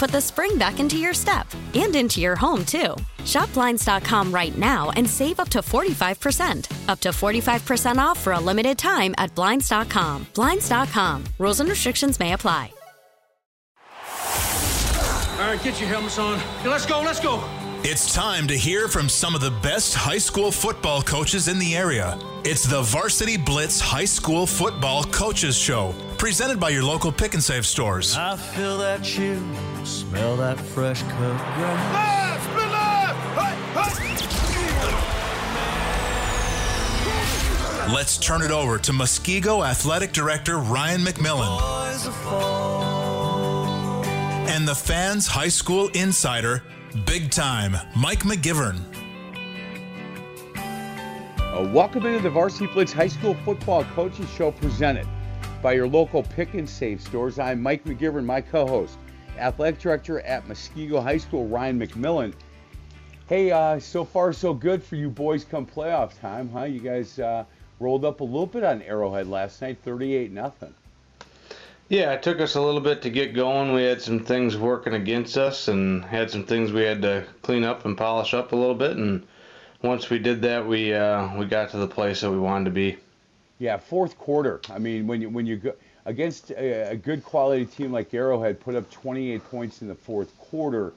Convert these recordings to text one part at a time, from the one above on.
put the spring back into your step and into your home, too. Shop Blinds.com right now and save up to 45%. Up to 45% off for a limited time at Blinds.com. Blinds.com. Rules and restrictions may apply. All right, get your helmets on. Let's go, let's go. It's time to hear from some of the best high school football coaches in the area. It's the Varsity Blitz High School Football Coaches Show, presented by your local pick and save stores. I feel that chill, smell that fresh cut grass. Left, left! Hey, hey! Let's turn it over to Muskego Athletic Director Ryan McMillan Boys are fall. and the fans' high school insider, big time, Mike McGivern. Welcome into the Varsity Blitz High School Football Coaches Show presented by your local pick and save stores. I'm Mike McGivern, my co host, Athletic Director at Muskego High School, Ryan McMillan. Hey, uh, so far so good for you boys come playoff time, huh? You guys uh, rolled up a little bit on Arrowhead last night, 38 nothing. Yeah, it took us a little bit to get going. We had some things working against us and had some things we had to clean up and polish up a little bit. And once we did that, we uh, we got to the place that we wanted to be. Yeah, fourth quarter. I mean, when you when you go against a, a good quality team like Arrowhead, put up 28 points in the fourth quarter.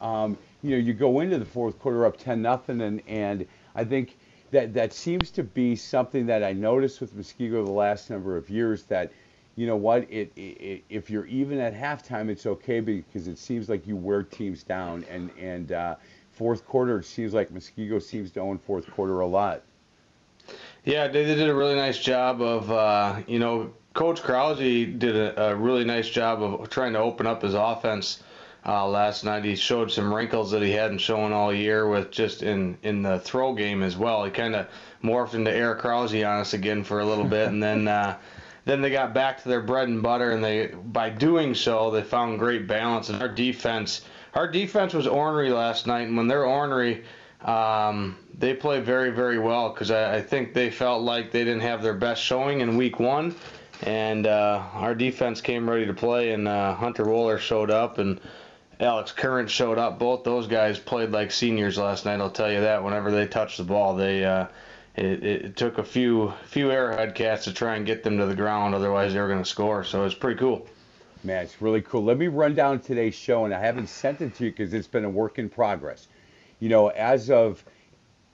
Um, you know, you go into the fourth quarter up 10 nothing, and and I think that that seems to be something that I noticed with Muskego the last number of years. That you know what, it, it if you're even at halftime, it's okay because it seems like you wear teams down, and and uh, fourth quarter, it seems like Muskego seems to own fourth quarter a lot. Yeah, they did a really nice job of, uh, you know, Coach Krause did a, a, really nice job of trying to open up his offense uh, last night. He showed some wrinkles that he hadn't shown all year with just in, in the throw game as well. He kind of morphed into Eric Krause on us again for a little bit, and then uh, then they got back to their bread and butter, and they by doing so they found great balance. And our defense, our defense was ornery last night, and when they're ornery um, they play very, very well because I, I, think they felt like they didn't have their best showing in week one. And uh, our defense came ready to play, and uh, Hunter Wohler showed up, and Alex Current showed up. Both those guys played like seniors last night. I'll tell you that. Whenever they touched the ball, they uh, it, it, took a few few arrowhead cats to try and get them to the ground. Otherwise, they were going to score. So it's pretty cool. Man, it's really cool. Let me run down today's show, and I haven't sent it to you because it's been a work in progress you know, as of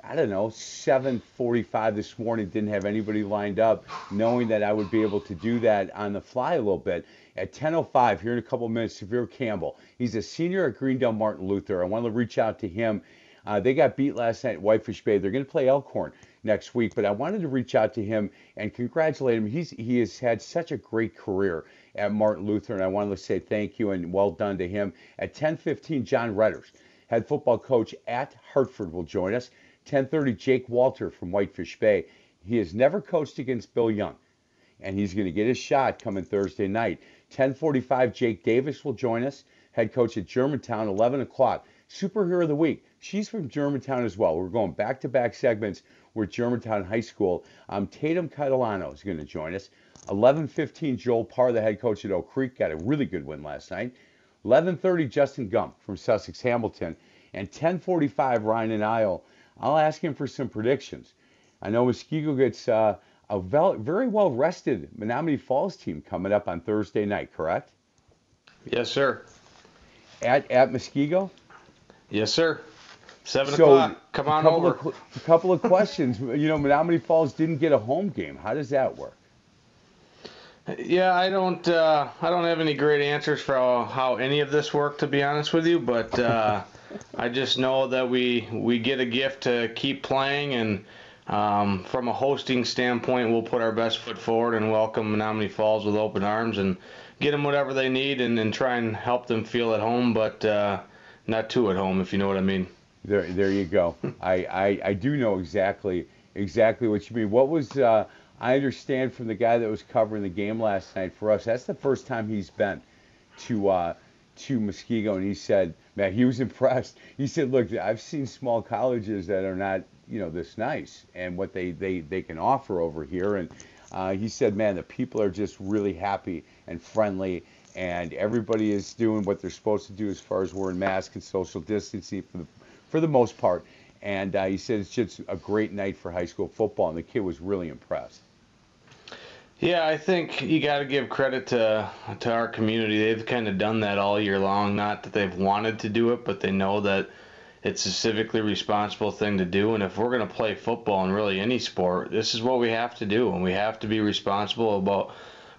I don't know, 7:45 this morning, didn't have anybody lined up, knowing that I would be able to do that on the fly a little bit. At 10:05, here in a couple minutes, Severe Campbell. He's a senior at Greendale Martin Luther. I want to reach out to him. Uh, they got beat last night at Whitefish Bay. They're going to play Elkhorn next week, but I wanted to reach out to him and congratulate him. He's he has had such a great career at Martin Luther, and I wanted to say thank you and well done to him. At 10:15, John Redders head football coach at Hartford will join us. 10:30 Jake Walter from Whitefish Bay. He has never coached against Bill Young, and he's going to get his shot coming Thursday night. 10:45 Jake Davis will join us, head coach at Germantown. 11 o'clock Superhero of the Week. She's from Germantown as well. We're going back-to-back segments with Germantown High School. Um, Tatum Catalano is going to join us. 11:15 Joel Parr, the head coach at Oak Creek, got a really good win last night. 11:30 Justin Gump from Sussex Hamilton, and 10:45 Ryan and Isle. I'll ask him for some predictions. I know Muskego gets uh, a very well rested Menomonee Falls team coming up on Thursday night, correct? Yes, sir. At at Muskego. Yes, sir. Seven so, o'clock. Come on a couple over. Of, a couple of questions. you know, Menomonee Falls didn't get a home game. How does that work? Yeah, I don't. Uh, I don't have any great answers for how, how, any of this worked, to be honest with you. But uh, I just know that we we get a gift to keep playing, and um, from a hosting standpoint, we'll put our best foot forward and welcome Menomonee Falls with open arms and get them whatever they need, and, and try and help them feel at home, but uh, not too at home, if you know what I mean. There, there you go. I, I, I do know exactly exactly what you mean. What was uh, I understand from the guy that was covering the game last night for us? That's the first time he's been to uh, to Muskego, and he said, man, he was impressed. He said, look, I've seen small colleges that are not you know this nice and what they they they can offer over here, and uh, he said, man, the people are just really happy and friendly. And everybody is doing what they're supposed to do as far as wearing masks and social distancing for the for the most part. And uh, he said it's just a great night for high school football, and the kid was really impressed. Yeah, I think you got to give credit to to our community. They've kind of done that all year long. Not that they've wanted to do it, but they know that it's a civically responsible thing to do. And if we're going to play football and really any sport, this is what we have to do, and we have to be responsible about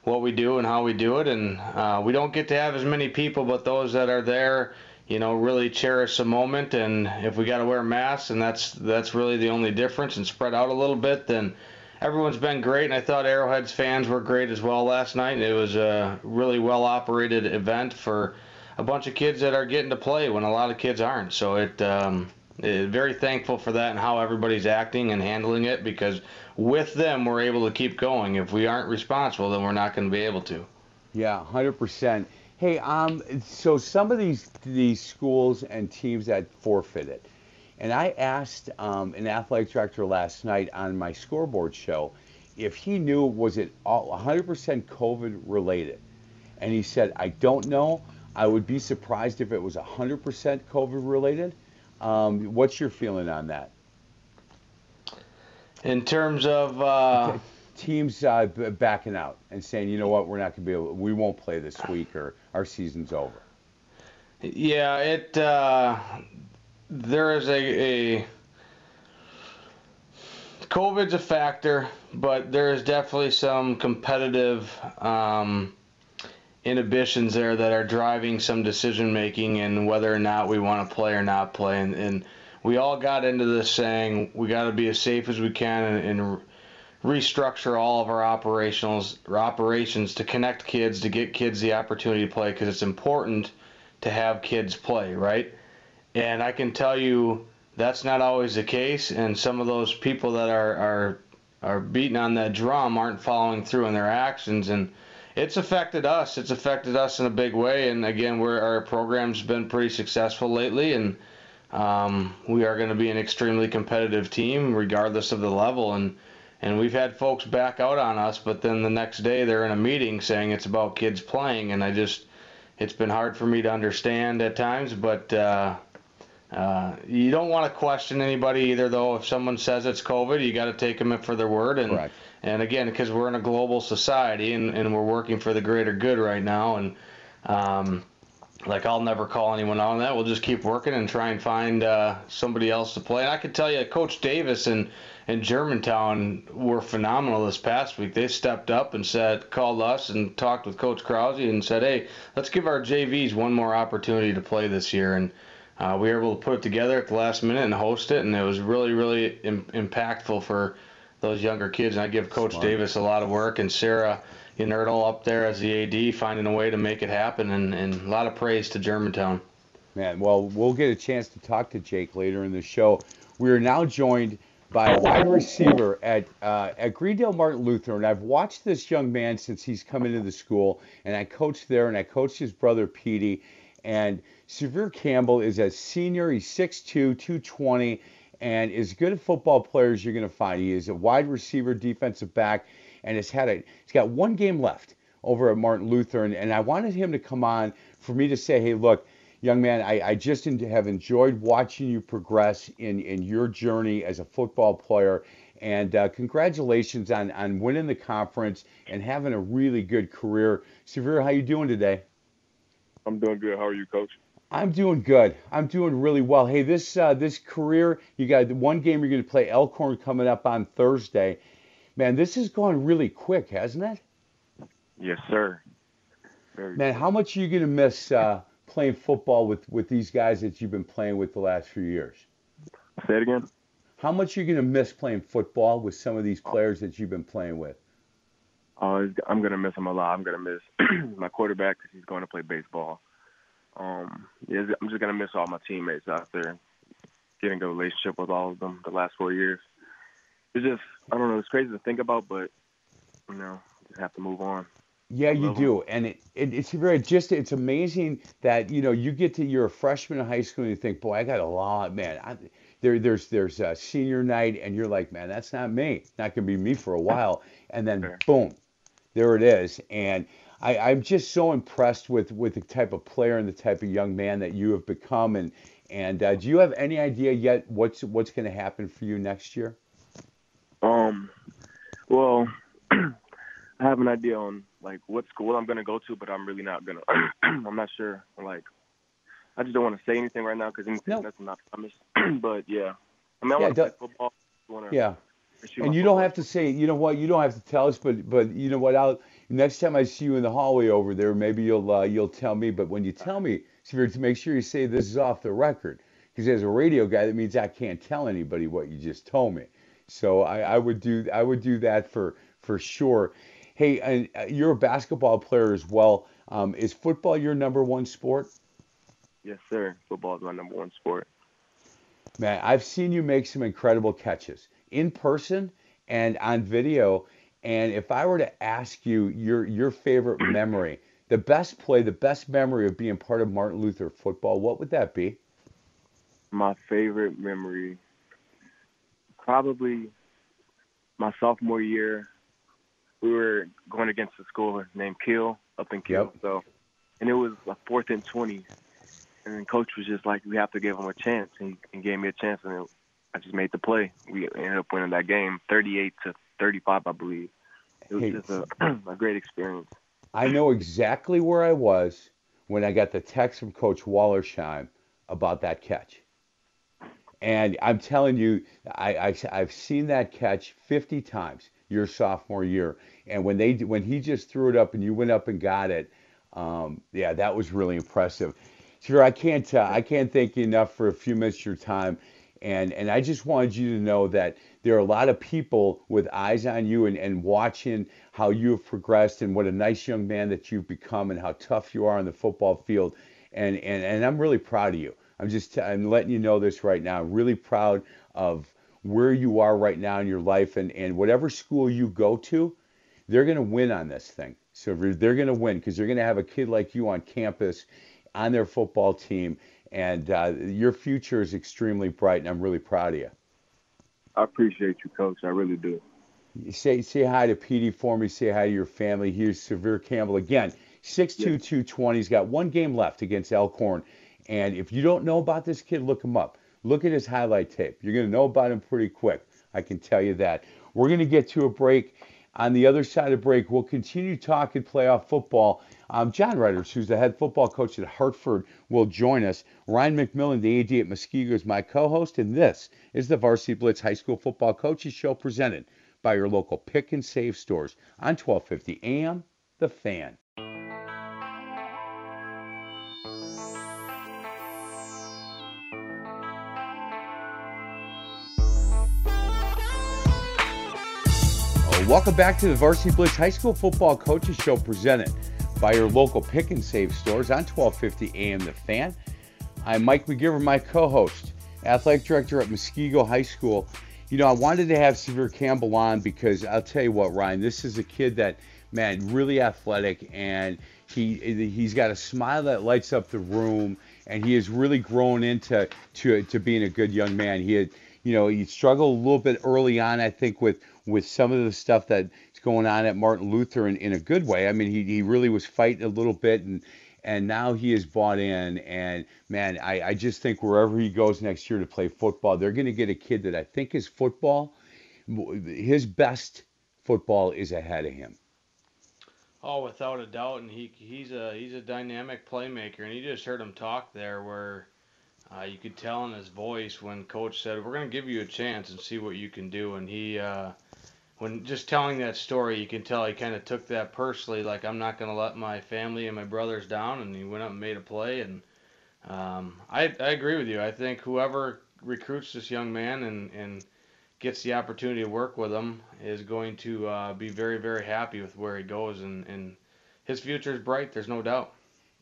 what we do and how we do it. And uh, we don't get to have as many people, but those that are there you know, really cherish the moment. And if we got to wear masks, and that's that's really the only difference, and spread out a little bit, then everyone's been great. And I thought Arrowhead's fans were great as well last night. It was a really well operated event for a bunch of kids that are getting to play when a lot of kids aren't. So it. Um, very thankful for that and how everybody's acting and handling it because with them we're able to keep going. If we aren't responsible, then we're not going to be able to. Yeah, 100%. Hey, um, so some of these these schools and teams that forfeited, and I asked um, an athletic director last night on my scoreboard show if he knew was it all 100% COVID related, and he said I don't know. I would be surprised if it was 100% COVID related. Um, what's your feeling on that? In terms of uh, okay teams uh, backing out and saying, you know what, we're not going to be able, we won't play this week or our season's over. Yeah, it. Uh, there is a, a COVID's a factor, but there is definitely some competitive um, inhibitions there that are driving some decision making and whether or not we want to play or not play. And, and we all got into this saying we got to be as safe as we can and, and restructure all of our operationals operations to connect kids to get kids the opportunity to play because it's important to have kids play right? And i can tell you that's not always the case and some of those people that are are are beating on that drum aren't following through in their actions and it's affected us. It's affected us in a big way and again we're our program's been pretty successful lately and um, we are going to be an extremely competitive team regardless of the level and and we've had folks back out on us, but then the next day they're in a meeting saying it's about kids playing, and I just, it's been hard for me to understand at times, but uh, uh, you don't want to question anybody either, though. If someone says it's COVID, you got to take them for their word, and Correct. and again, because we're in a global society and, and we're working for the greater good right now, and um, like I'll never call anyone on that. We'll just keep working and try and find uh, somebody else to play. And I can tell you, Coach Davis and and Germantown were phenomenal this past week. They stepped up and said, called us and talked with Coach Krause and said, hey, let's give our JVs one more opportunity to play this year. And uh, we were able to put it together at the last minute and host it, and it was really, really Im- impactful for those younger kids. And I give Coach Smart. Davis a lot of work and Sarah Yenerdal up there as the AD, finding a way to make it happen, and, and a lot of praise to Germantown. Man, well, we'll get a chance to talk to Jake later in the show. We are now joined by a wide receiver at uh, at Greendale Martin Luther, and I've watched this young man since he's come into the school, and I coached there, and I coached his brother Petey, and Severe Campbell is a senior. He's 6'2", 220, and as good a football player as you're going to find. He is a wide receiver, defensive back, and has had a he's got one game left over at Martin Luther, and, and I wanted him to come on for me to say, hey, look, young man, I, I just have enjoyed watching you progress in, in your journey as a football player. And uh, congratulations on, on winning the conference and having a really good career. Severe, how you doing today? I'm doing good. How are you, Coach? I'm doing good. I'm doing really well. Hey, this uh, this career, you got one game you're going to play Elkhorn coming up on Thursday. Man, this has gone really quick, hasn't it? Yes, sir. Very Man, how much are you going to miss uh, playing football with, with these guys that you've been playing with the last few years? Say it again. How much are you going to miss playing football with some of these players that you've been playing with? Uh, I'm going to miss them a lot. I'm going to miss my quarterback because he's going to play baseball. Um, yeah, I'm just going to miss all my teammates out there, getting a relationship with all of them the last four years. It's just, I don't know, it's crazy to think about, but, you know, just have to move on. Yeah, you do, and it, it, it's very just it's amazing that you know you get to you're a freshman in high school and you think, boy, I got a lot, man. I, there, there's there's a senior night, and you're like, man, that's not me. It's not gonna be me for a while, and then sure. boom, there it is. And I, I'm just so impressed with with the type of player and the type of young man that you have become. And and uh, do you have any idea yet what's what's going to happen for you next year? Um, well, I have an idea on like what school I'm gonna go to, but I'm really not gonna. I'm not sure. Like, I just don't want to say anything right now because anything that's not promised. but yeah, I mean, I yeah, want to play football. Wanna yeah. And you don't have to say, you know what, you don't have to tell us, but but you know what, I'll next time I see you in the hallway over there, maybe you'll uh, you'll tell me. But when you tell me, to make sure you say this is off the record, because as a radio guy, that means I can't tell anybody what you just told me. So I, I would do I would do that for for sure. Hey, and uh, you're a basketball player as well. Um, is football your number one sport? Yes, sir. Football is my number one sport. Man, I've seen you make some incredible catches in person and on video. And if I were to ask you your your favorite memory, the best play, the best memory of being part of Martin Luther football, what would that be? My favorite memory, probably my sophomore year we were going against a school named Kiel up in Kiel. Yep. So, and it was a fourth and twenty, and then coach was just like, "We have to give him a chance," and he gave me a chance, and it, I just made the play. We ended up winning that game, thirty-eight to thirty-five, I believe. It was hey, just a, a great experience. I know exactly where I was when I got the text from Coach Wallersheim about that catch. And I'm telling you, I, I, I've seen that catch 50 times your sophomore year. And when they when he just threw it up and you went up and got it, um, yeah, that was really impressive. Sure, I can't uh, I can't thank you enough for a few minutes of your time. And and I just wanted you to know that there are a lot of people with eyes on you and, and watching how you have progressed and what a nice young man that you've become and how tough you are on the football field. And and, and I'm really proud of you. I'm just I'm letting you know this right now. I'm really proud of where you are right now in your life and, and whatever school you go to, they're going to win on this thing. So they're going to win because they're going to have a kid like you on campus on their football team. And uh, your future is extremely bright, and I'm really proud of you. I appreciate you, Coach. I really do. Say say hi to Petey for me. Say hi to your family. Here's Severe Campbell again. Six two two twenty. He's got one game left against Elkhorn. And if you don't know about this kid, look him up. Look at his highlight tape. You're going to know about him pretty quick. I can tell you that. We're going to get to a break. On the other side of break, we'll continue talking playoff football. Um, John Redders, who's the head football coach at Hartford, will join us. Ryan McMillan, the AD at Muskego, is my co-host, and this is the Varsity Blitz High School Football Coaches Show presented by your local pick and save stores on 1250 AM. The Fan. Welcome back to the Varsity Blitz High School Football Coaches Show presented by your local pick and save stores on 1250 AM The Fan. I'm Mike McGivern, my co-host, athletic director at Muskego High School. You know, I wanted to have Severe Campbell on because I'll tell you what, Ryan, this is a kid that, man, really athletic and he he's got a smile that lights up the room and he has really grown into to, to being a good young man. He had, you know, he struggled a little bit early on, I think, with with some of the stuff that's going on at Martin Luther in, in a good way. I mean, he, he really was fighting a little bit and and now he is bought in. And man, I, I just think wherever he goes next year to play football, they're going to get a kid that I think is football. His best football is ahead of him. Oh, without a doubt, and he he's a he's a dynamic playmaker, and you just heard him talk there, where uh, you could tell in his voice when coach said, "We're going to give you a chance and see what you can do," and he. Uh, when just telling that story, you can tell he kind of took that personally. Like I'm not going to let my family and my brothers down, and he went up and made a play. And um, I, I agree with you. I think whoever recruits this young man and and gets the opportunity to work with him is going to uh, be very very happy with where he goes, and and his future is bright. There's no doubt.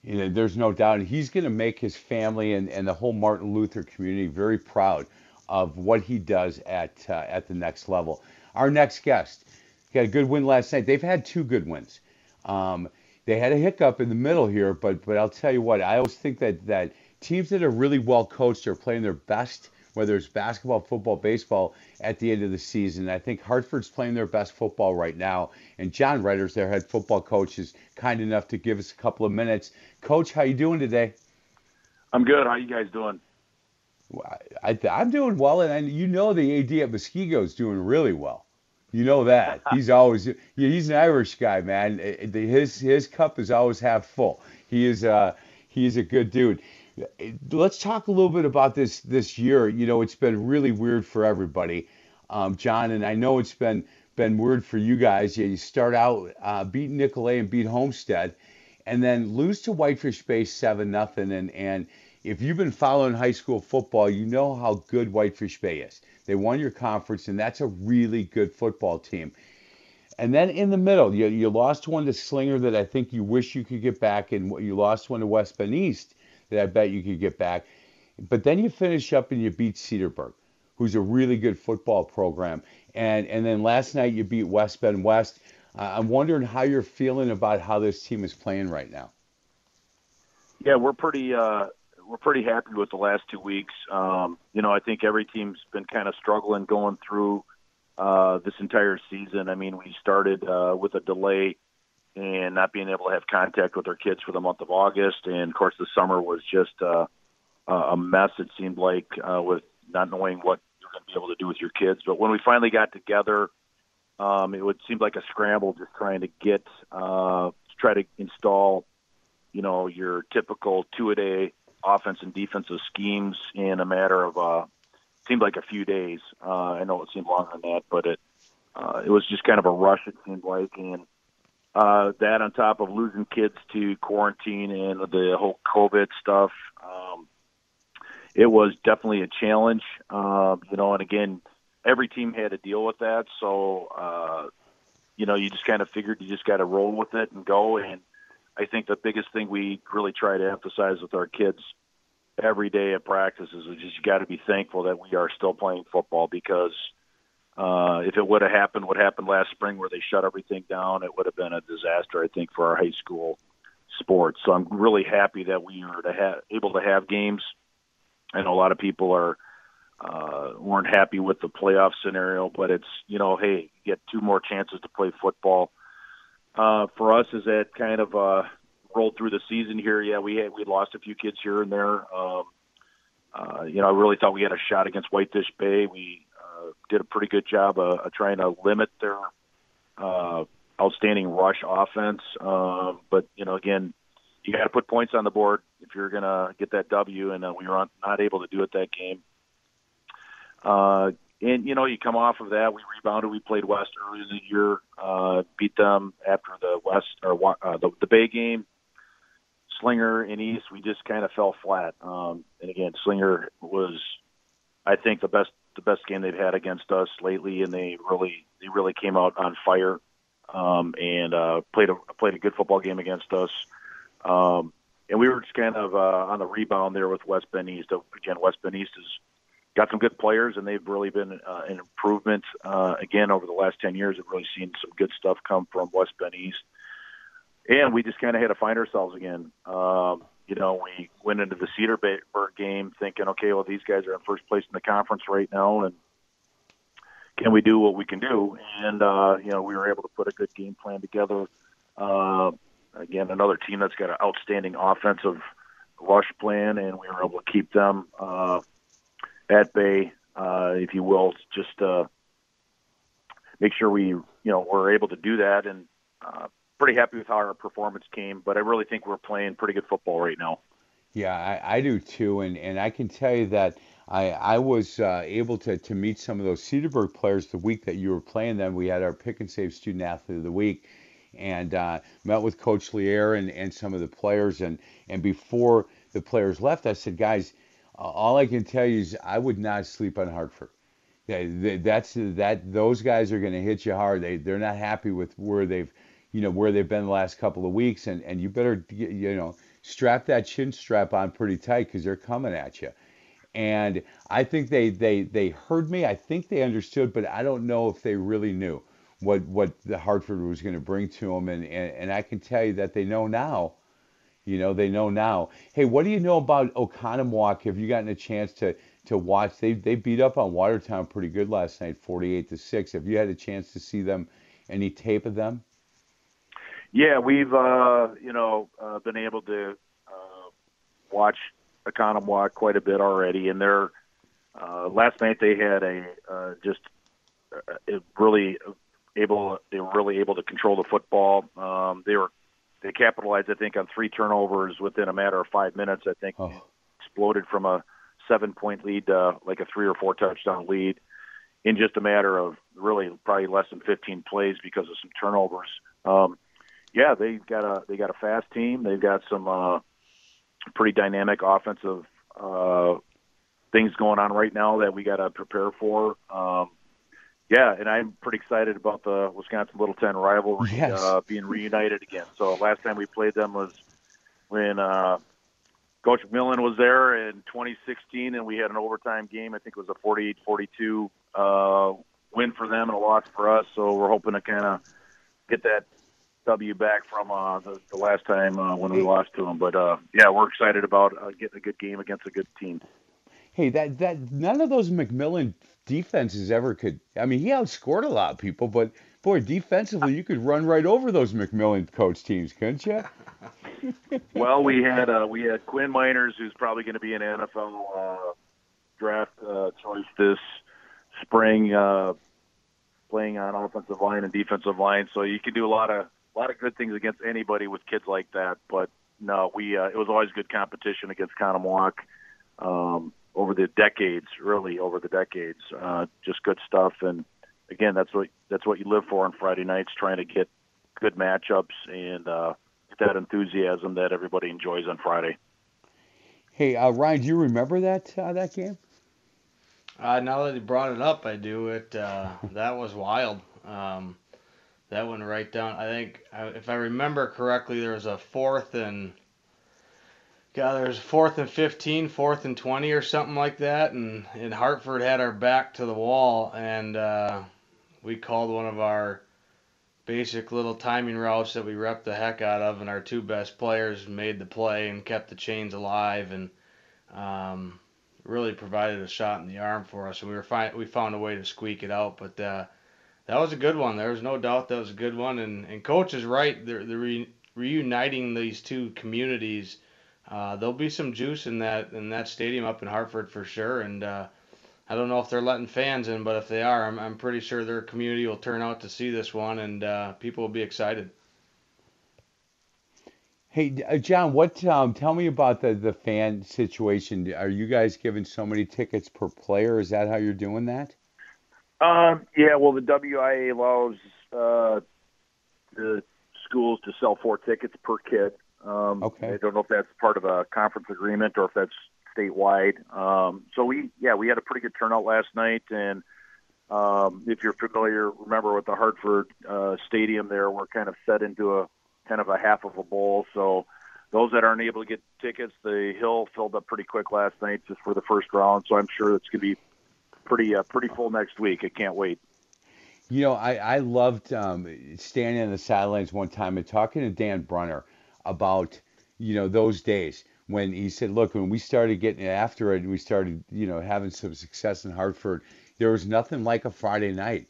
You know, there's no doubt, he's going to make his family and, and the whole Martin Luther community very proud of what he does at uh, at the next level. Our next guest got a good win last night. They've had two good wins. Um, they had a hiccup in the middle here, but but I'll tell you what, I always think that that teams that are really well coached are playing their best, whether it's basketball, football, baseball, at the end of the season. I think Hartford's playing their best football right now, and John Redders, their head football coach, is kind enough to give us a couple of minutes. Coach, how you doing today? I'm good. How you guys doing? I, am doing well, and you know the AD at Muskego is doing really well. You know that he's always he's an Irish guy, man. His his cup is always half full. He is uh he is a good dude. Let's talk a little bit about this this year. You know, it's been really weird for everybody, um, John, and I know it's been been weird for you guys. Yeah, you start out uh, beat Nicolet and beat Homestead, and then lose to Whitefish Bay seven nothing. And and if you've been following high school football, you know how good Whitefish Bay is. They won your conference, and that's a really good football team. And then in the middle, you, you lost one to Slinger that I think you wish you could get back, and you lost one to West Bend East that I bet you could get back. But then you finish up and you beat Cedarburg, who's a really good football program. And and then last night you beat West Bend West. Uh, I'm wondering how you're feeling about how this team is playing right now. Yeah, we're pretty uh, we're pretty happy with the last two weeks. Um, you know, I think every team's been kind of struggling going through uh, this entire season. I mean, we started uh, with a delay and not being able to have contact with our kids for the month of August, and of course, the summer was just uh, a mess. It seemed like uh, with not knowing what you're going to be able to do with your kids. But when we finally got together, um, it would seem like a scramble just trying to get uh, to try to install, you know, your typical two a day offense and defensive schemes in a matter of uh, seemed like a few days. Uh, I know it seemed longer than that, but it uh, it was just kind of a rush. It seemed like, and uh, that on top of losing kids to quarantine and the whole COVID stuff, um, it was definitely a challenge. Uh, you know, and again, every team had to deal with that. So, uh, you know, you just kind of figured you just got to roll with it and go. And I think the biggest thing we really try to emphasize with our kids every day at practice is just you got to be thankful that we are still playing football because uh, if it would have happened, what happened last spring where they shut everything down, it would have been a disaster, I think, for our high school sports. So I'm really happy that we are to have, able to have games. I know a lot of people are uh, weren't happy with the playoff scenario, but it's you know, hey, get two more chances to play football for us, as that kind of uh, rolled through the season here, yeah, we had we lost a few kids here and there. Um, uh, you know, I really thought we had a shot against Whitefish Bay. We uh, did a pretty good job of, of trying to limit their uh, outstanding rush offense. Uh, but you know, again, you got to put points on the board if you're going to get that W, and uh, we were not able to do it that game. Uh, and you know, you come off of that. We rebounded. We played West early in the year, uh, beat them after the West or uh, the, the Bay game. Slinger and East, we just kind of fell flat. Um, and again, Slinger was, I think, the best the best game they've had against us lately, and they really they really came out on fire um, and uh, played a played a good football game against us. Um, and we were just kind of uh, on the rebound there with West Bend East. Again, West Bend East is got some good players, and they've really been uh, an improvement. Uh, again, over the last 10 years, I've really seen some good stuff come from West Bend East. And we just kind of had to find ourselves again. Um, you know, we went into the Cedarburg game thinking, okay, well, these guys are in first place in the conference right now. And, can we do what we can do? And uh, you know, we were able to put a good game plan together. Uh, again, another team that's got an outstanding offensive rush plan, and we were able to keep them uh, at bay, uh, if you will, just uh, make sure we, you know, were able to do that. And uh, pretty happy with how our performance came. But I really think we're playing pretty good football right now. Yeah, I, I do too, and and I can tell you that I I was uh, able to to meet some of those Cedarburg players the week that you were playing them. We had our pick and save student athlete of the week, and uh, met with Coach Lear and and some of the players, and and before the players left, I said, guys, all I can tell you is I would not sleep on Hartford. That's that. Those guys are going to hit you hard. They they're not happy with where they've, you know, where they've been the last couple of weeks, and and you better you know strap that chin strap on pretty tight because they're coming at you. And I think they, they, they heard me. I think they understood, but I don't know if they really knew what, what the Hartford was going to bring to them. And, and, and I can tell you that they know now. You know, they know now. Hey, what do you know about Oconomowoc? Have you gotten a chance to, to watch? They, they beat up on Watertown pretty good last night, 48 to 6. Have you had a chance to see them, any tape of them? Yeah, we've uh, you know uh, been able to uh, watch Oconomowoc quite a bit already, and they're uh, last night they had a uh, just uh, really able they were really able to control the football. Um, they were they capitalized I think on three turnovers within a matter of five minutes. I think oh. exploded from a seven point lead to like a three or four touchdown lead in just a matter of really probably less than 15 plays because of some turnovers. Um, yeah, they got a they got a fast team. They've got some uh, pretty dynamic offensive uh, things going on right now that we got to prepare for. Um, yeah, and I'm pretty excited about the Wisconsin Little Ten rivalry yes. uh, being reunited again. So last time we played them was when uh, Coach McMillan was there in 2016, and we had an overtime game. I think it was a 48-42 uh, win for them and a loss for us. So we're hoping to kind of get that W back from uh, the, the last time uh, when we lost to them. But uh, yeah, we're excited about uh, getting a good game against a good team. Hey, that that none of those McMillan defenses ever could. I mean, he outscored a lot of people, but boy, defensively, you could run right over those McMillan coach teams, couldn't you? well, we had uh, we had Quinn Meinerz, who's probably going to be an NFL uh, draft uh, choice this spring, uh, playing on offensive line and defensive line. So you can do a lot of a lot of good things against anybody with kids like that. But no, we uh, it was always good competition against Oconomowoc um, over the decades, really over the decades. Uh, just good stuff, and again, that's what that's what you live for on Friday nights, trying to get good matchups and uh, that enthusiasm that everybody enjoys on Friday. Hey, uh, Ryan, do you remember that uh, that game? Uh, now that you brought it up, I do. It uh, that was wild. Um, that went right down. I think if I remember correctly, there was a fourth and God, there's fourth and 15, fourth and 20 or something like that, and and Hartford had our back to the wall, and uh, we called one of our basic little timing routes that we rep the heck out of, and our two best players made the play and kept the chains alive, and um, really provided a shot in the arm for us, and we were fi- we found a way to squeak it out, but. Uh, that was a good one. There was no doubt that was a good one. And, and coach is right. They're, they're re, reuniting these two communities. Uh, there'll be some juice in that in that stadium up in Hartford for sure. And uh, I don't know if they're letting fans in, but if they are, I'm, I'm pretty sure their community will turn out to see this one, and uh, people will be excited. Hey, uh, John, what? Um, tell me about the the fan situation. Are you guys giving so many tickets per player? Is that how you're doing that? Um, yeah, well, the WIAA allows uh, the schools to sell four tickets per kid. Um, okay. I don't know if that's part of a conference agreement or if that's statewide. Um, so we, yeah, we had a pretty good turnout last night, and um, if you're familiar, remember with the Hartford uh, Stadium, there we're kind of set into a kind of a half of a bowl. So those that aren't able to get tickets, the hill filled up pretty quick last night just for the first round. So I'm sure it's going to be pretty uh, pretty full next week. I can't wait. You know, I I loved um, standing on the sidelines one time and talking to Dan Brunner about you know those days when he said, look, when we started getting after it, and we started you know having some success in Hartford. there was nothing like a Friday night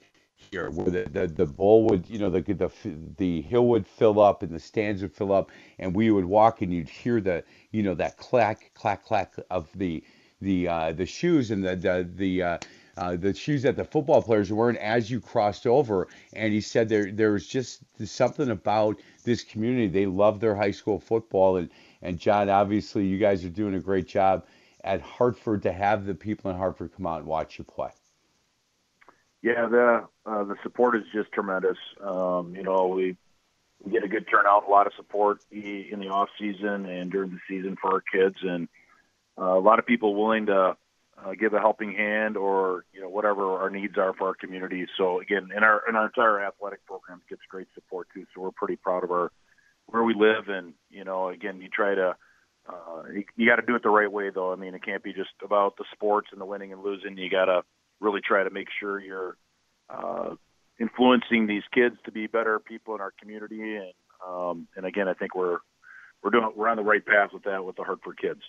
here where the, the, the bowl would, you know, the, the, the hill would fill up and the stands would fill up and we would walk and you'd hear the, you know, that clack, clack, clack of the, the, uh, the shoes and the, the, the, uh, uh, the shoes that the football players were wearing as you crossed over. And he said there there was just something about this community. They love their high school football. And, and John, obviously, you guys are doing a great job at Hartford to have the people in Hartford come out and watch you play. Yeah, the uh, the support is just tremendous. Um, you know, we get a good turnout, a lot of support in the off season and during the season for our kids, and uh, a lot of people willing to uh, give a helping hand or you know whatever our needs are for our community. So again, in our in our entire athletic program gets great support too. So we're pretty proud of our where we live, and you know again you try to uh, you, you got to do it the right way though. I mean it can't be just about the sports and the winning and losing. You got to really try to make sure you're uh, influencing these kids to be better people in our community, and um, and again I think we're we're doing we're on the right path with that with the Hartford kids.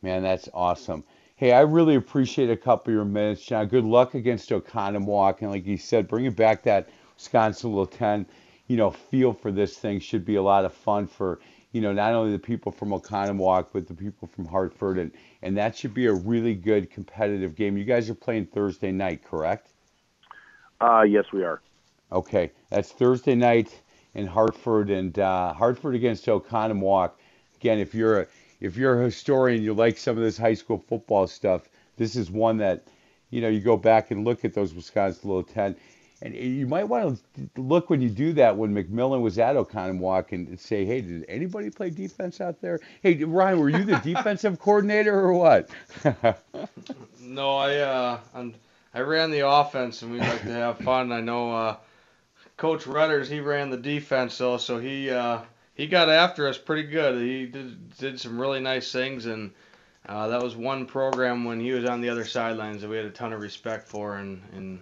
Man, that's awesome. Hey, I really appreciate a couple of your minutes, John. Good luck against Oconomowoc. And like you said, bringing back that Wisconsin Little 10, you know, feel for this thing should be a lot of fun for, you know, not only the people from Oconomowoc, but the people from Hartford. And, and that should be a really good competitive game. You guys are playing Thursday night, correct? Uh, yes, we are. Okay. That's Thursday night in Hartford and uh, Hartford against Oconomowoc. Again, if you're a if you're a historian, you like some of this high school football stuff. This is one that, you know, you go back and look at those Wisconsin Little 10. And you might want to look when you do that when McMillan was at Oconomowoc and say, hey, did anybody play defense out there? Hey, Ryan, were you the defensive coordinator or what? no, I uh, I'm, I ran the offense and we like to have fun. I know uh, Coach Redders, he ran the defense though, so he uh, he got after us pretty good. He did did some really nice things, and uh, that was one program when he was on the other sidelines that we had a ton of respect for, and and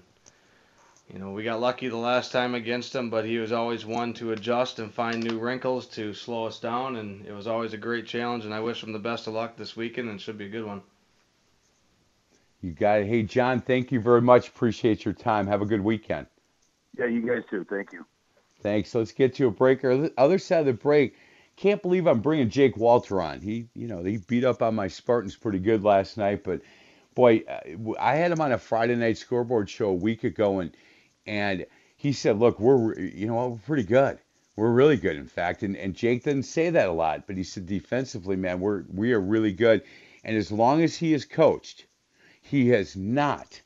you know we got lucky the last time against him, but he was always one to adjust and find new wrinkles to slow us down, and it was always a great challenge. And I wish him the best of luck this weekend, and it should be a good one. You got it. Hey John, thank you very much. Appreciate your time. Have a good weekend. Yeah, you guys too. Thank you. Thanks. Let's get to a break. The other side of the break, can't believe I'm bringing Jake Walter on. He, you know, he beat up on my Spartans pretty good last night, but boy, uh, I had him on a Friday night scoreboard show a week ago, and and he said, "Look, we're, you know, we're pretty good. We're really good, in fact." And and Jake didn't say that a lot, but he said defensively, man, we're we are really good. And as long as he is coached, he has not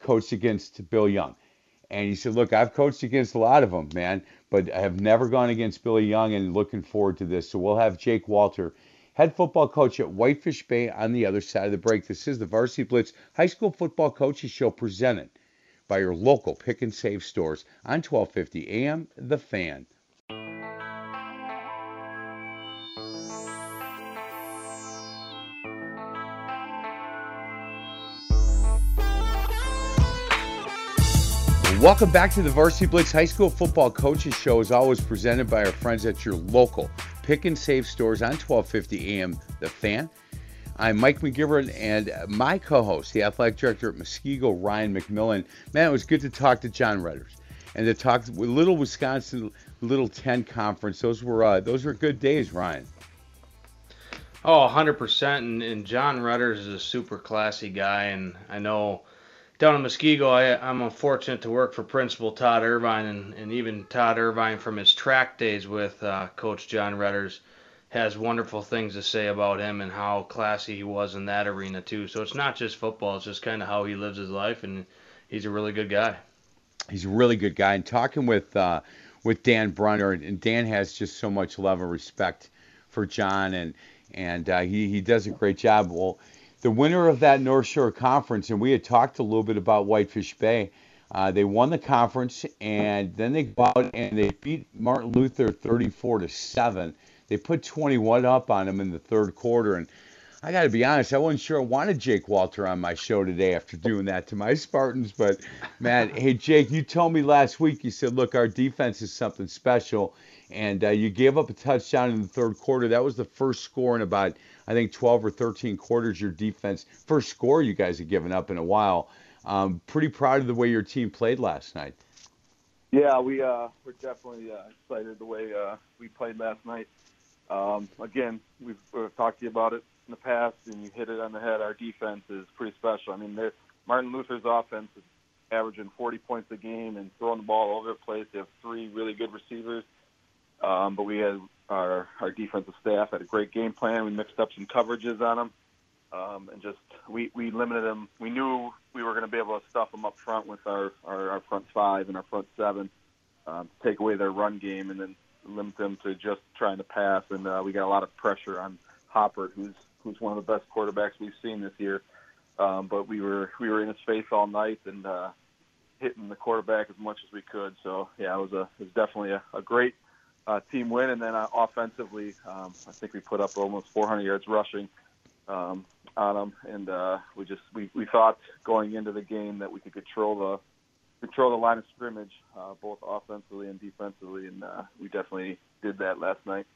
coached against Bill Young. And he said, Look, I've coached against a lot of them, man, but I have never gone against Billy Young and looking forward to this. So we'll have Jake Walter, head football coach at Whitefish Bay, on the other side of the break. This is the Varsity Blitz High School Football Coaches Show presented by your local pick and save stores on 1250 AM The Fan. Welcome back to the Varsity Blitz High School Football Coaches Show, as always presented by our friends at your local pick and save stores on 1250 AM The Fan. I'm Mike McGivern and my co-host, the athletic director at Muskego, Ryan McMillan. Man, it was good to talk to John Redders and to talk with Little Wisconsin Little 10 Conference. Those were uh, those were good days, Ryan. Oh, 100%. And, and John Redders is a super classy guy, and I know – down in Muskego, I, I'm unfortunate to work for Principal Todd Irvine, and, and even Todd Irvine from his track days with uh, Coach John Redders has wonderful things to say about him and how classy he was in that arena too. So it's not just football; it's just kind of how he lives his life, and he's a really good guy. He's a really good guy. And talking with uh, with Dan Brunner, and Dan has just so much love and respect for John, and and uh, he he does a great job. Well the winner of that North Shore Conference, and we had talked a little bit about Whitefish Bay. Uh, they won the conference, and then they go out and they beat Martin Luther 34 to seven. They put 21 up on them in the third quarter, and I got to be honest, I wasn't sure I wanted Jake Walter on my show today after doing that to my Spartans. But man, hey Jake, you told me last week. You said, look, our defense is something special, and uh, you gave up a touchdown in the third quarter. That was the first score in about I think 12 or 13 quarters your defense first score you guys have given up in a while. Um, pretty proud of the way your team played last night. Yeah, we uh, we're definitely uh, excited the way uh, we played last night. Um, again, we've, we've talked to you about it in the past, and you hit it on the head. Our defense is pretty special. I mean, Martin Luther's offense is averaging 40 points a game and throwing the ball all over the place. They have three really good receivers, um, but we had our our defensive staff had a great game plan. We mixed up some coverages on them, um, and just we we limited them. We knew we were going to be able to stuff them up front with our our, our front five and our front seven, um, take away their run game, and then limit them to just trying to pass. And uh, we got a lot of pressure on Hopper, who's who's one of the best quarterbacks we've seen this year. Um, but we were we were in his face all night and uh, hitting the quarterback as much as we could. So yeah, it was a it was definitely a, a great uh, team win. And then uh, offensively, um, I think we put up almost 400 yards rushing um, on them, and uh, we just we, we thought going into the game that we could control the control the line of scrimmage, uh, both offensively and defensively, and uh, we definitely did that last night.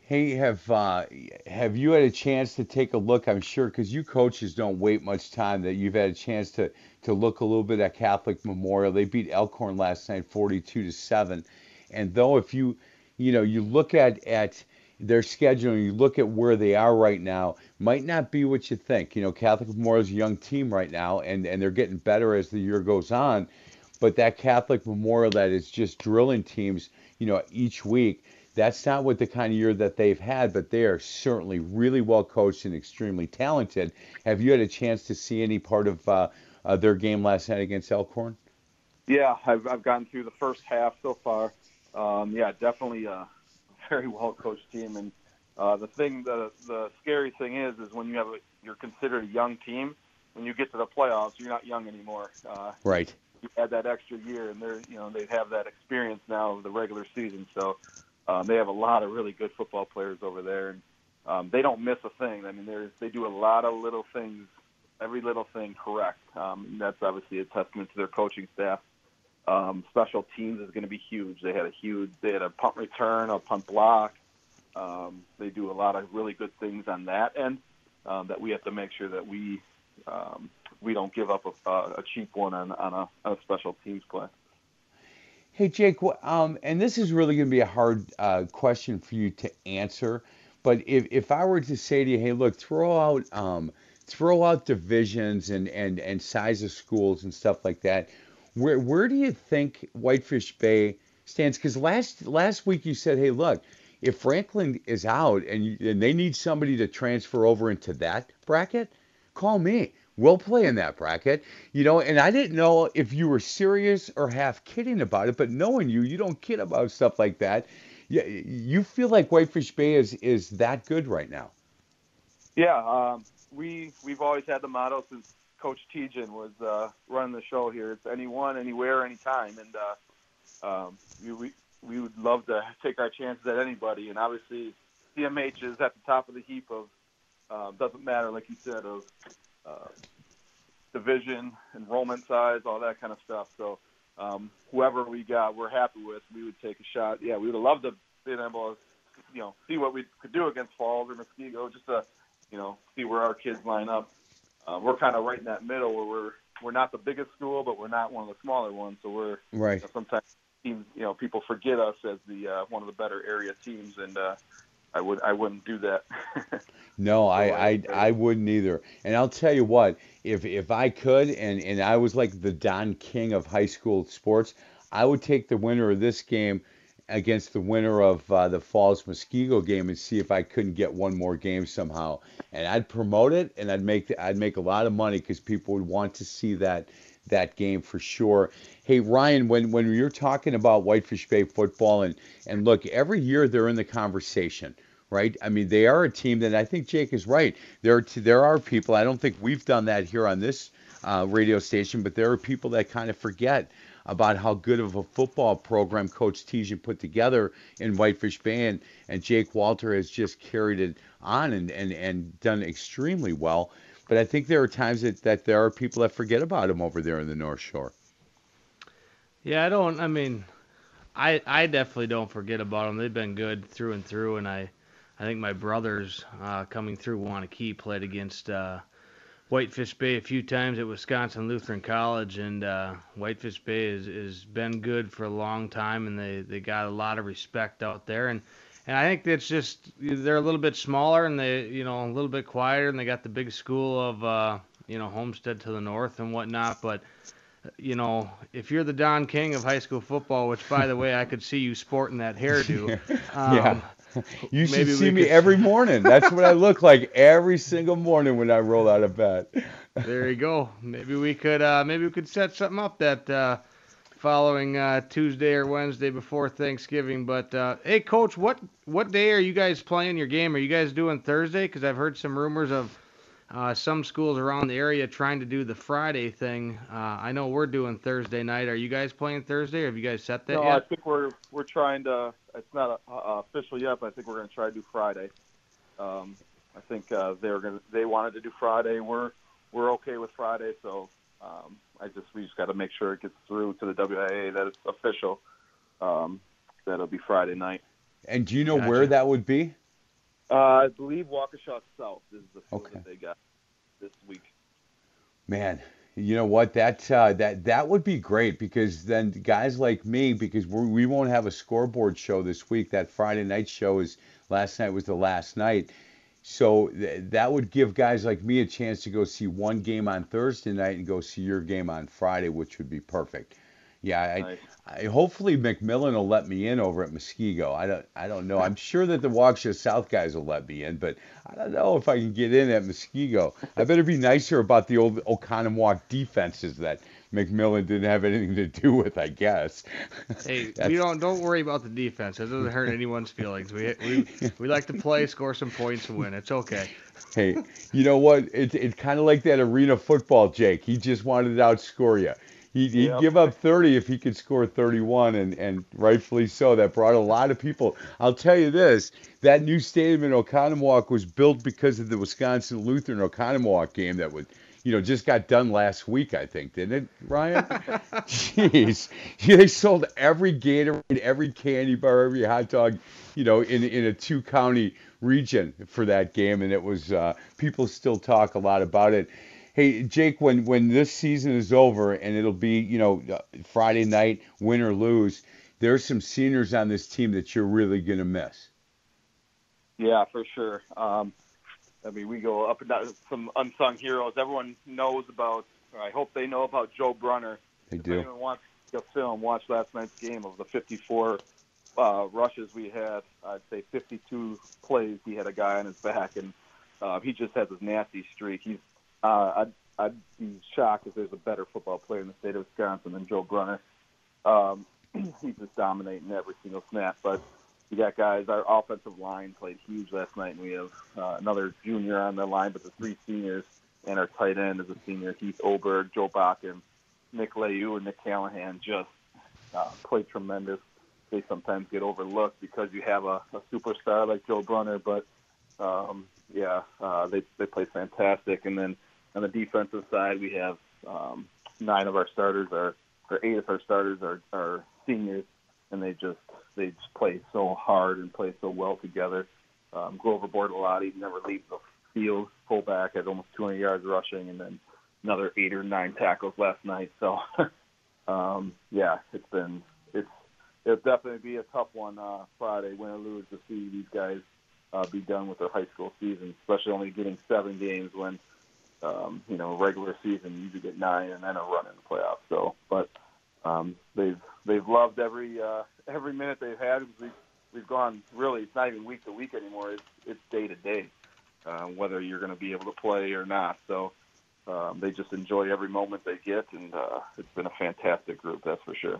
Hey, have uh, have you had a chance to take a look? I'm sure because you coaches don't wait much time. That you've had a chance to to look a little bit at Catholic Memorial. They beat Elkhorn last night, 42 to seven. And though if you you know you look at at their schedule and you look at where they are right now, might not be what you think. You know, Catholic Memorial is a young team right now, and and they're getting better as the year goes on. But that Catholic Memorial that is just drilling teams, you know, each week that's not what the kind of year that they've had, but they are certainly really well coached and extremely talented. Have you had a chance to see any part of uh, uh, their game last night against Elkhorn? Yeah, I've, I've gotten through the first half so far. Um, yeah, definitely a very well coached team. And uh, the thing, the the scary thing is, is when you have a, you're considered a young team. When you get to the playoffs, you're not young anymore. Uh, right. You add that extra year, and they're you know they have that experience now of the regular season. So um, they have a lot of really good football players over there, and um, they don't miss a thing. I mean, they they do a lot of little things, every little thing correct. Um, and that's obviously a testament to their coaching staff. Um, special teams is going to be huge. They had a huge, they had a punt return, a punt block. Um, they do a lot of really good things on that end um, that we have to make sure that we um, we don't give up a, a cheap one on, on, a, on a special teams play. Hey, Jake, um, and this is really going to be a hard uh, question for you to answer, but if, if I were to say to you, hey, look, throw out um, throw out divisions and, and, and size of schools and stuff like that, where where do you think Whitefish Bay stands? Because last last week you said, hey, look, if Franklin is out and, and they need somebody to transfer over into that bracket, call me we'll play in that bracket, you know. And I didn't know if you were serious or half kidding about it, but knowing you, you don't kid about stuff like that. You, you feel like Whitefish Bay is is that good right now? Yeah, um, we we've always had the motto since Coach Tejan was uh, running the show here. It's anyone, anywhere, anytime, and uh, um, we, we we would love to take our chances at anybody. And obviously, CMH is at the top of the heap of uh, doesn't matter, like you said, of uh, division, enrollment size, all that kind of stuff. So um, whoever we got, we're happy with. We would take a shot. Yeah, we would have loved to been able to, you know, see what we could do against Falls or Muskego, just to, you know, see where our kids line up. Uh, we're kind of right in that middle where we're we're not the biggest school, but we're not one of the smaller ones. So we're right. You know, sometimes teams, you know, people forget us as the uh, one of the better area teams, and uh, I would I wouldn't do that. no, I, I I wouldn't either. And I'll tell you what, if if I could and and I was like the Don King of high school sports, I would take the winner of this game against the winner of uh, the Falls Muskego game and see if I couldn't get one more game somehow. And I'd promote it and I'd make I'd make a lot of money because people would want to see that that game for sure. Hey Ryan, when when you're talking about Whitefish Bay football and and look, every year they're in the conversation, right? I mean, they are a team that I think Jake is right. There there are people. I don't think we've done that here on this uh, radio station, but there are people that kind of forget about how good of a football program Coach Tejan put together in Whitefish Bay, and, and Jake Walter has just carried it on and, and, and done extremely well. But I think there are times that, that there are people that forget about him over there in the North Shore. Yeah, I don't. I mean, I I definitely don't forget about them. They've been good through and through, and I I think my brothers uh, coming through Waunakee played against uh, Whitefish Bay a few times at Wisconsin Lutheran College, and uh, Whitefish Bay has, has been good for a long time, and they, they got a lot of respect out there. And and I think it's just they're a little bit smaller and they you know a little bit quieter, and they got the big school of uh, you know Homestead to the north and whatnot. But you know, if you're the Don King of high school football, which by the way I could see you sporting that hairdo. Um, yeah. You should maybe see me could- every morning. That's what I look like every single morning when I roll out of bed. there you go. Maybe we could uh, maybe we could set something up that uh, following uh, Tuesday or Wednesday before Thanksgiving. But uh, hey, coach, what what day are you guys playing your game? Are you guys doing Thursday? Because I've heard some rumors of uh, some schools around the area trying to do the Friday thing. Uh, I know we're doing Thursday night. Are you guys playing Thursday? Or have you guys set that No, I think we're we're trying to. It's not uh, uh, official yet, but I think we're going to try to do Friday. Um, I think uh, they were going. They wanted to do Friday. We're we're okay with Friday, so um, I just we just got to make sure it gets through to the WIAA that it's official. Um, that'll be Friday night. And do you know where that would be? Uh, I believe Waukesha South is the field Okay. that they got this week. Man, you know what? That uh, that that would be great because then guys like me, because we're, we won't have a scoreboard show this week. That Friday night show is last night was the last night, so th- that would give guys like me a chance to go see one game on Thursday night and go see your game on Friday, which would be perfect. Yeah, I, Nice. I hopefully McMillan will let me in over at Muskego. I don't I don't know. I'm sure that the Waukesha South guys will let me in, but I don't know if I can get in at Muskego. I better be nicer about the old Oconomowoc defenses that McMillan didn't have anything to do with, I guess. Hey, we don't don't worry about the defense. It doesn't hurt anyone's feelings. We we we like to play, score some points, and win. It's okay. Hey, you know what? It's it's kind of like that arena football, Jake. He just wanted to outscore you. He'd, he'd Yep. give up 30 if he could score 31, and, and rightfully so. That brought a lot of people. I'll tell you this: that new stadium in Oconomowoc was built because of the Wisconsin Lutheran Oconomowoc game that was, you know, just got done last week. I think, didn't it, Ryan? Jeez, they sold every Gatorade, every candy bar, every hot dog, you know, in in a two county region for that game, and it was uh, people still talk a lot about it. Hey Jake, when when this season is over and it'll be you know uh, Friday night, win or lose, there's some seniors on this team that you're really gonna miss. Yeah, for sure. Um, I mean, we go up and down some unsung heroes. Everyone knows about. Or I hope they know about Joe Brunner. They If do. anyone wants the film, watch last night's game of the 54 uh, rushes we had. I'd say 52 plays. He had a guy on his back, and uh, he just has this nasty streak. He's. Uh, I'd, I'd be shocked if there's a better football player in the state of Wisconsin than Joe Brunner. Um, he's just dominating every single snap. But we got guys. Our offensive line played huge last night, and we have uh, another junior on the line, but the three seniors and our tight end is a senior, Heath Oberg, Joe Bakken, Nick Layu, and Nick Callahan. Just uh, played tremendous. They sometimes get overlooked because you have a, a superstar like Joe Brunner, but um, yeah, uh, they they play fantastic. And then on the defensive side, we have um, nine of our starters are, or eight of our starters are, are seniors, and they just they just play so hard and play so well together. Um, Grover Bortolotti never leaves the field. Fullback at almost 200 yards rushing, and then another eight or nine tackles last night. So, um, yeah, it's been it's it'll definitely be a tough one uh, Friday, win or lose, to see these guys uh, be done with their high school season, especially only getting seven games when um, you know regular season you usually get nine and then a run in the playoffs. So, but um, they've they've loved every uh, every minute they've had. We've we've gone really. It's not even week to week anymore. It's it's day to day, uh, whether you're going to be able to play or not. So. Um, they just enjoy every moment they get, and uh, it's been a fantastic group, that's for sure.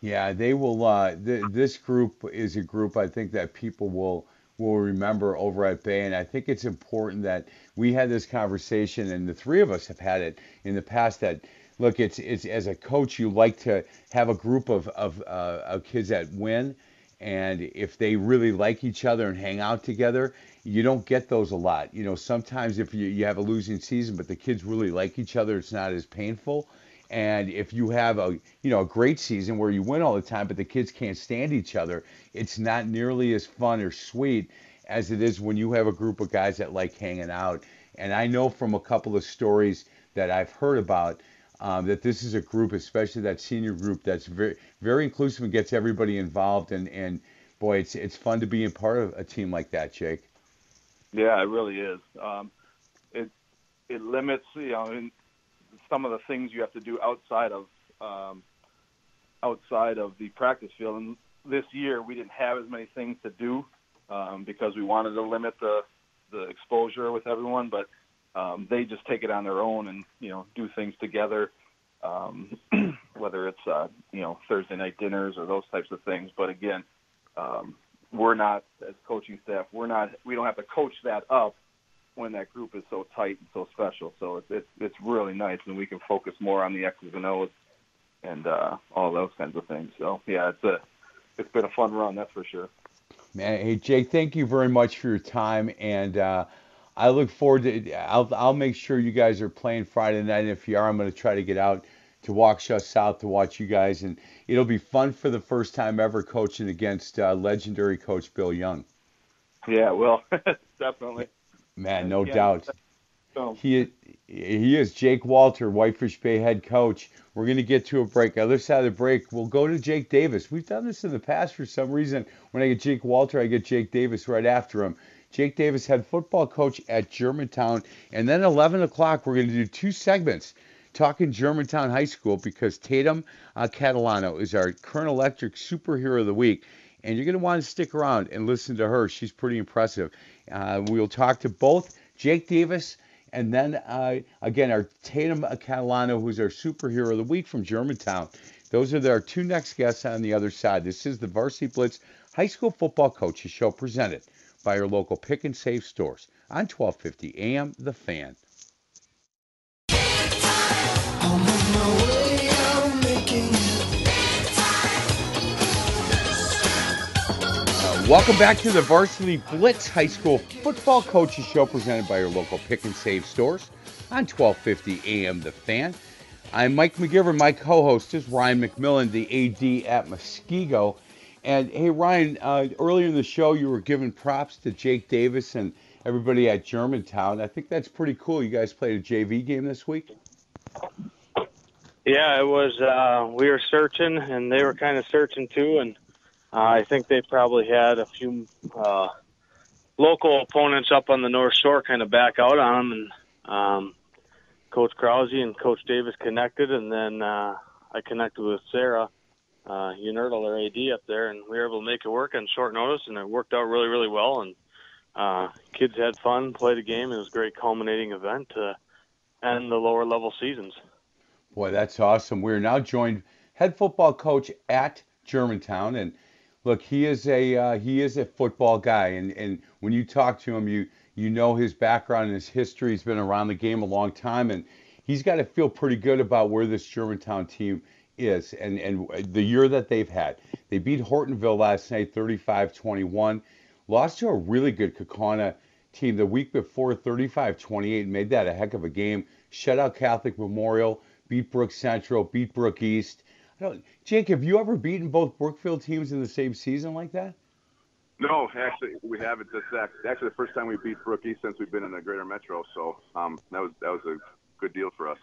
Yeah, they will. Uh, th- this group is a group I think that people will will remember over at Bay, and I think it's important that we had this conversation, and the three of us have had it in the past. That look, it's it's as a coach, you like to have a group of of, uh, of kids that win, and if they really like each other and hang out together, you don't get those a lot. You know, sometimes if you, you have a losing season, but the kids really like each other, it's not as painful. And if you have a you know a great season where you win all the time, but the kids can't stand each other, it's not nearly as fun or sweet. as it is when you have a group of guys that like hanging out. And I know from a couple of stories that I've heard about um, that this is a group, especially that senior group, that's very very inclusive and gets everybody involved. And, and boy, it's it's fun to be in part of a team like that, Jake. Yeah, it really is. Um, it it limits you know some of the things you have to do outside of um, outside of the practice field. And this year we didn't have as many things to do um, because we wanted to limit the the exposure with everyone, but um, they just take it on their own and you know do things together, um, whether it's uh, you know Thursday night dinners or those types of things. But again, um, we're not as coaching staff, we're not we don't have to coach that up when that group is so tight and so special. So it's it's, it's really nice, and we can focus more on the X's and O's and uh, all those kinds of things. So yeah, it's a it's been a fun run, that's for sure. Man, hey Jake, thank you very much for your time, and uh, I look forward to. I'll I'll make sure you guys are playing Friday night. And if you are, I'm going to try to get out to Waukesha South to watch you guys, and it'll be fun for the first time ever coaching against uh, legendary coach Bill Young. Yeah, well, definitely. Man, no yeah, doubt. He he is Jake Walter, Whitefish Bay head coach. We're going to get to a break. Other side of the break, we'll go to Jake Davis. We've done this in the past for some reason. When I get Jake Walter, I get Jake Davis right after him. Jake Davis, head football coach at Germantown. And then 11 o'clock, we're going to do two segments talking Germantown High School because Tatum uh, Catalano is our current electric superhero of the week. And you're going to want to stick around and listen to her. She's pretty impressive. Uh, we'll talk to both Jake Davis and then uh, again our Tatum Catalano, who's our superhero of the week from Germantown. Those are our two next guests on the other side. This is the Varsity Blitz High School Football Coaches Show presented by your local pick and save stores on 1250 AM The Fan. Welcome back to the Varsity Blitz High School Football Coaches Show presented by your local pick and save stores on 1250 AM The Fan. I'm Mike McGivern. My co-host is Ryan McMillan, the AD at Muskego. And hey, Ryan, uh, earlier in the show, you were giving props to Jake Davis and everybody at Germantown. I think that's pretty cool. You guys played a JV game this week. Yeah, it was. Uh, we were searching, and they were kind of searching too. And uh, I think they probably had a few uh, local opponents up on the North Shore kind of back out on them. And um, Coach Krause and Coach Davis connected, and then uh, I connected with Sarah uh, Unerdal, AD up there, and we were able to make it work on short notice, and it worked out really, really well. And uh, kids had fun, played a game. It was a great culminating event to end the lower level seasons. Boy, that's awesome. We're now joined head football coach at Germantown, and look, he is a uh, he is a football guy, and and when you talk to him, you you know his background and his history. He's been around the game a long time, and he's got to feel pretty good about where this Germantown team is and, and the year that they've had. They beat Hortonville last night 35 21, lost to a really good Kaukauna team the week before 35 28, made that a heck of a game. Shut out Catholic Memorial, beat Brook Central, beat Brook East. Jake, have you ever beaten both Brookfield teams in the same season like that? No, actually, we haven't. This actually the first time we beat Brook East since we've been in the Greater Metro. So um, that was that was a good deal for us.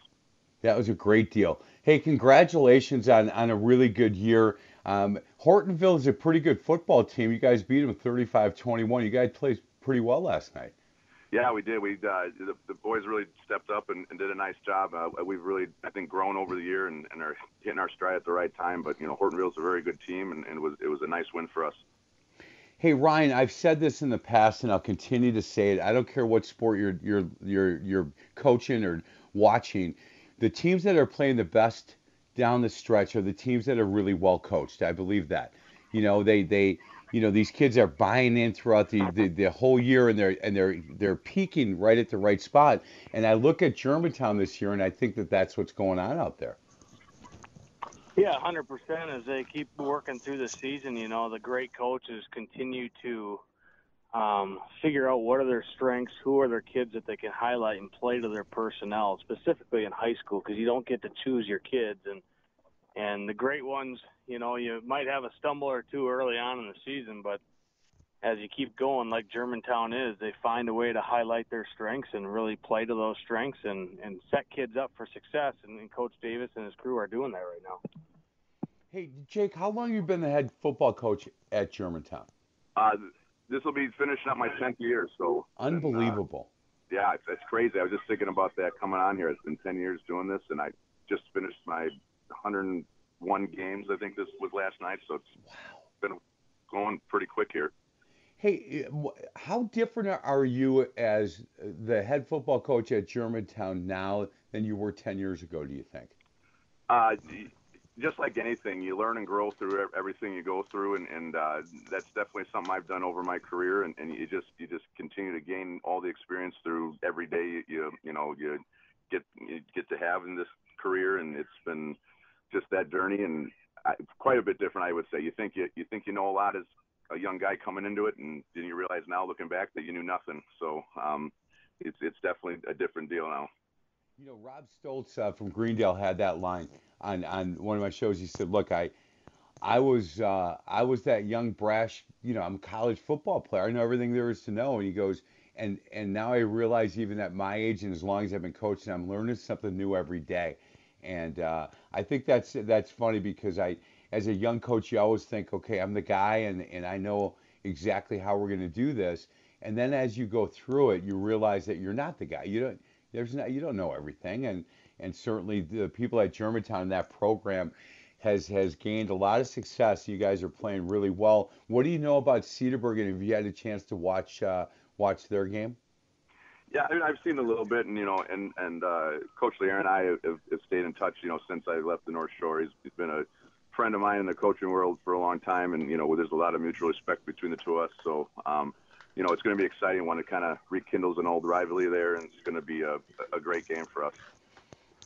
That was a great deal. Hey, congratulations on, on a really good year. Um, Hortonville is a pretty good football team. You guys beat them 35-21. You guys played pretty well last night. Yeah, we did. We uh, the, the boys really stepped up and, and did a nice job. Uh, we've really, I think, grown over the year and, and are hitting our stride at the right time. But you know, Hortonville is a very good team, and, and it was it was a nice win for us. Hey Ryan, I've said this in the past, and I'll continue to say it. I don't care what sport you're you're you're you're coaching or watching the teams that are playing the best down the stretch are the teams that are really well coached. I believe that. You know, they they you know these kids are buying in throughout the, the, the whole year and they're and they're they're peaking right at the right spot. And I look at Germantown this year and I think that that's what's going on out there. Yeah, 100%. As they keep working through the season, you know, the great coaches continue to um, figure out what are their strengths, who are their kids that they can highlight and play to their personnel, specifically in high school, because you don't get to choose your kids. And and the great ones, you know, you might have a stumble or two early on in the season, but as you keep going, like Germantown is, they find a way to highlight their strengths and really play to those strengths and, and set kids up for success. And, and Coach Davis and his crew are doing that right now. Hey, Jake, how long you been the head football coach at Germantown? Uh, this will be finishing up my 10th year, so. Unbelievable. And, uh, yeah, it's, it's crazy. I was just thinking about that coming on here. It's been 10 years doing this, and I just finished my 101 games, I think this was last night, so it's wow. been going pretty quick here. Hey, how different are you as the head football coach at Germantown now than you were 10 years ago, do you think? Uh, just like anything, you learn and grow through everything you go through, and, and uh, that's definitely something I've done over my career. And, and you just you just continue to gain all the experience through every day you you, you know you get you get to have in this career, and it's been just that journey and I, quite a bit different, I would say. You think you you think you know a lot as a young guy coming into it, and then you realize now looking back that you knew nothing. So um, it's it's definitely a different deal now. You know, Rob Stoltz uh, from Greendale had that line on on one of my shows. He said, "Look, I." I was uh, I was that young brash, you know, I'm a college football player. I know everything there is to know. And he goes, and and now I realize even at my age and as long as I've been coaching, I'm learning something new every day. And uh, I think that's that's funny because I as a young coach, you always think, okay, I'm the guy and, and I know exactly how we're going to do this. And then as you go through it, you realize that you're not the guy. You don't there's not you don't know everything. And and certainly the people at Germantown that program has has gained a lot of success. You guys are playing really well. What do you know about Cedarburg? And have you had a chance to watch uh, watch their game? Yeah, I mean, I've seen a little bit, and you know, and and uh, Coach Lear and I have, have stayed in touch. You know, since I left the North Shore, he's, he's been a friend of mine in the coaching world for a long time, and you know, there's a lot of mutual respect between the two of us. So, um, you know, it's going to be exciting when it kind of rekindles an old rivalry there, and it's going to be a, a great game for us.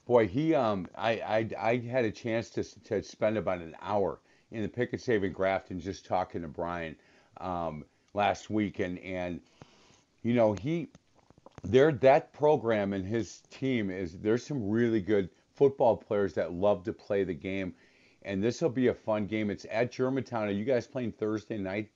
Boy, he, um, I, I, I had a chance to to spend about an hour in the Saving Grafton just talking to Brian um, last week, and and you know he, there that program and his team is there's some really good football players that love to play the game and this will be a fun game. It's at Germantown. Are you guys playing Thursday night?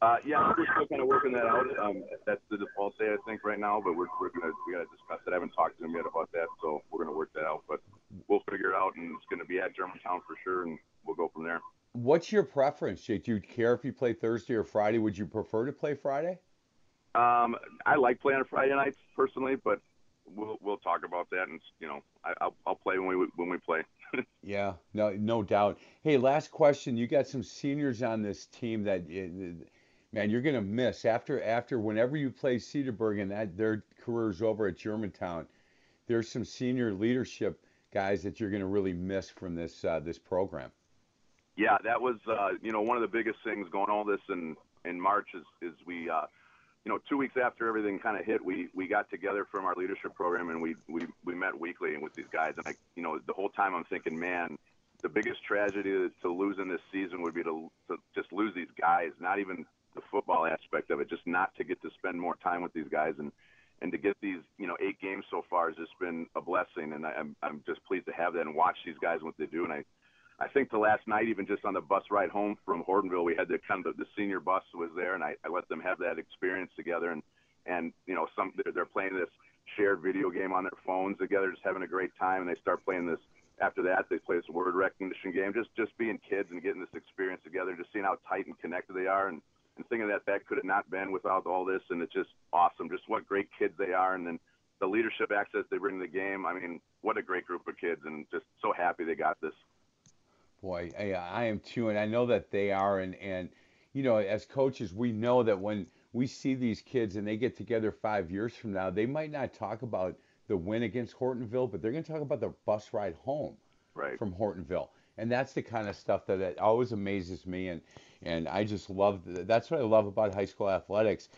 Uh, yeah, we're still kind of working that out. Um, that's the default day, I think, right now. But we're, we're gonna we gotta discuss it. I haven't talked to him yet about that, so we're gonna work that out. But we'll figure it out, and it's gonna be at Germantown for sure, and we'll go from there. What's your preference, Jake? Do you care if you play Thursday or Friday? Would you prefer to play Friday? Um, I like playing on Friday nights personally, but we'll we'll talk about that, and you know, I, I'll I'll play when we when we play. yeah, no, no doubt. Hey, last question. You got some seniors on this team that, eh, man, you're gonna miss after after whenever you play Cedarburg and that their career's over at Germantown. There's some senior leadership guys that you're gonna really miss from this uh, this program. Yeah, that was uh, you know one of the biggest things going all this in in March is is we. Uh, you know, two weeks after everything kind of hit, we we got together from our leadership program and we we we met weekly and with these guys. And I, you know, the whole time I'm thinking, man, the biggest tragedy to lose in this season would be to, to just lose these guys. Not even the football aspect of it, just not to get to spend more time with these guys and and to get these you know eight games so far has just been a blessing. And I, I'm I'm just pleased to have that and watch these guys what they do. And I I think the last night, even just on the bus ride home from Hortonville, we had the kind of the senior bus was there, and I, I let them have that experience together. And and you know, some they're, they're playing this shared video game on their phones together, just having a great time. And they start playing this. After that, they play this word recognition game, just just being kids and getting this experience together, just seeing how tight and connected they are, and and thinking that that could have not been without all this. And it's just awesome, just what great kids they are, and then the leadership access they bring to the game. I mean, what a great group of kids, and just so happy they got this. Boy, I, I am too, and I know that they are. And and you know, as coaches, we know that when we see these kids and they get together five years from now, they might not talk about the win against Hortonville, but they're going to talk about the bus ride home right. from Hortonville. And that's the kind of stuff that it always amazes me, and and I just love that's what I love about high school athletics.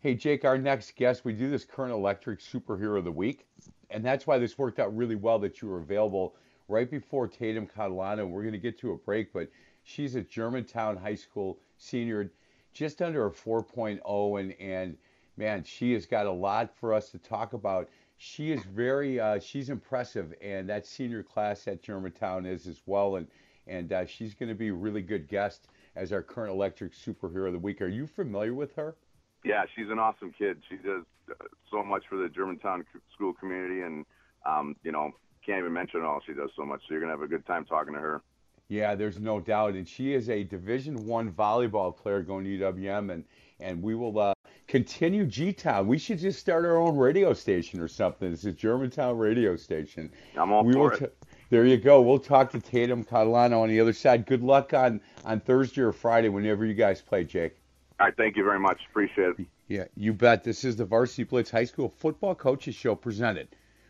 Hey Jake, our next guest, we do this current electric superhero of the week, and that's why this worked out really well that you were available right before Tatum Catalano. We're going to get to a break, but she's a Germantown High School senior, just under a 4.0, and and man, she has got a lot for us to talk about. She is very, uh, she's impressive, and that senior class at Germantown is as well, and and uh, she's going to be a really good guest as our current electric superhero of the week. Are you familiar with her? Yeah, she's an awesome kid. She does uh, so much for the Germantown school community, and um, you know, can't even mention all she does so much. So you're gonna have a good time talking to her. Yeah, there's no doubt, and she is a Division One volleyball player going to UWM, and and we will uh, continue G Town. We should just start our own radio station or something. It's a Germantown radio station. I'm all we for will it. t- there you go. We'll talk to Tatum Catalano on the other side. Good luck on on Thursday or Friday whenever you guys play, Jake. All right, thank you very much. Appreciate it. Yeah, you bet. This is the Varsity Blitz High School Football Coaches Show presented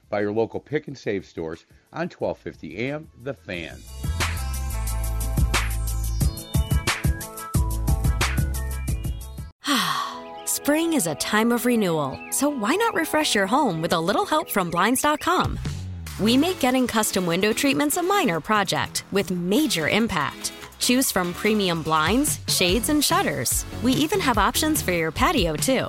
by your local pick and save stores on 1250 AM The Fan. Spring is a time of renewal, so why not refresh your home with a little help from Blinds.com? We make getting custom window treatments a minor project with major impact. Choose from premium blinds, shades, and shutters. We even have options for your patio, too.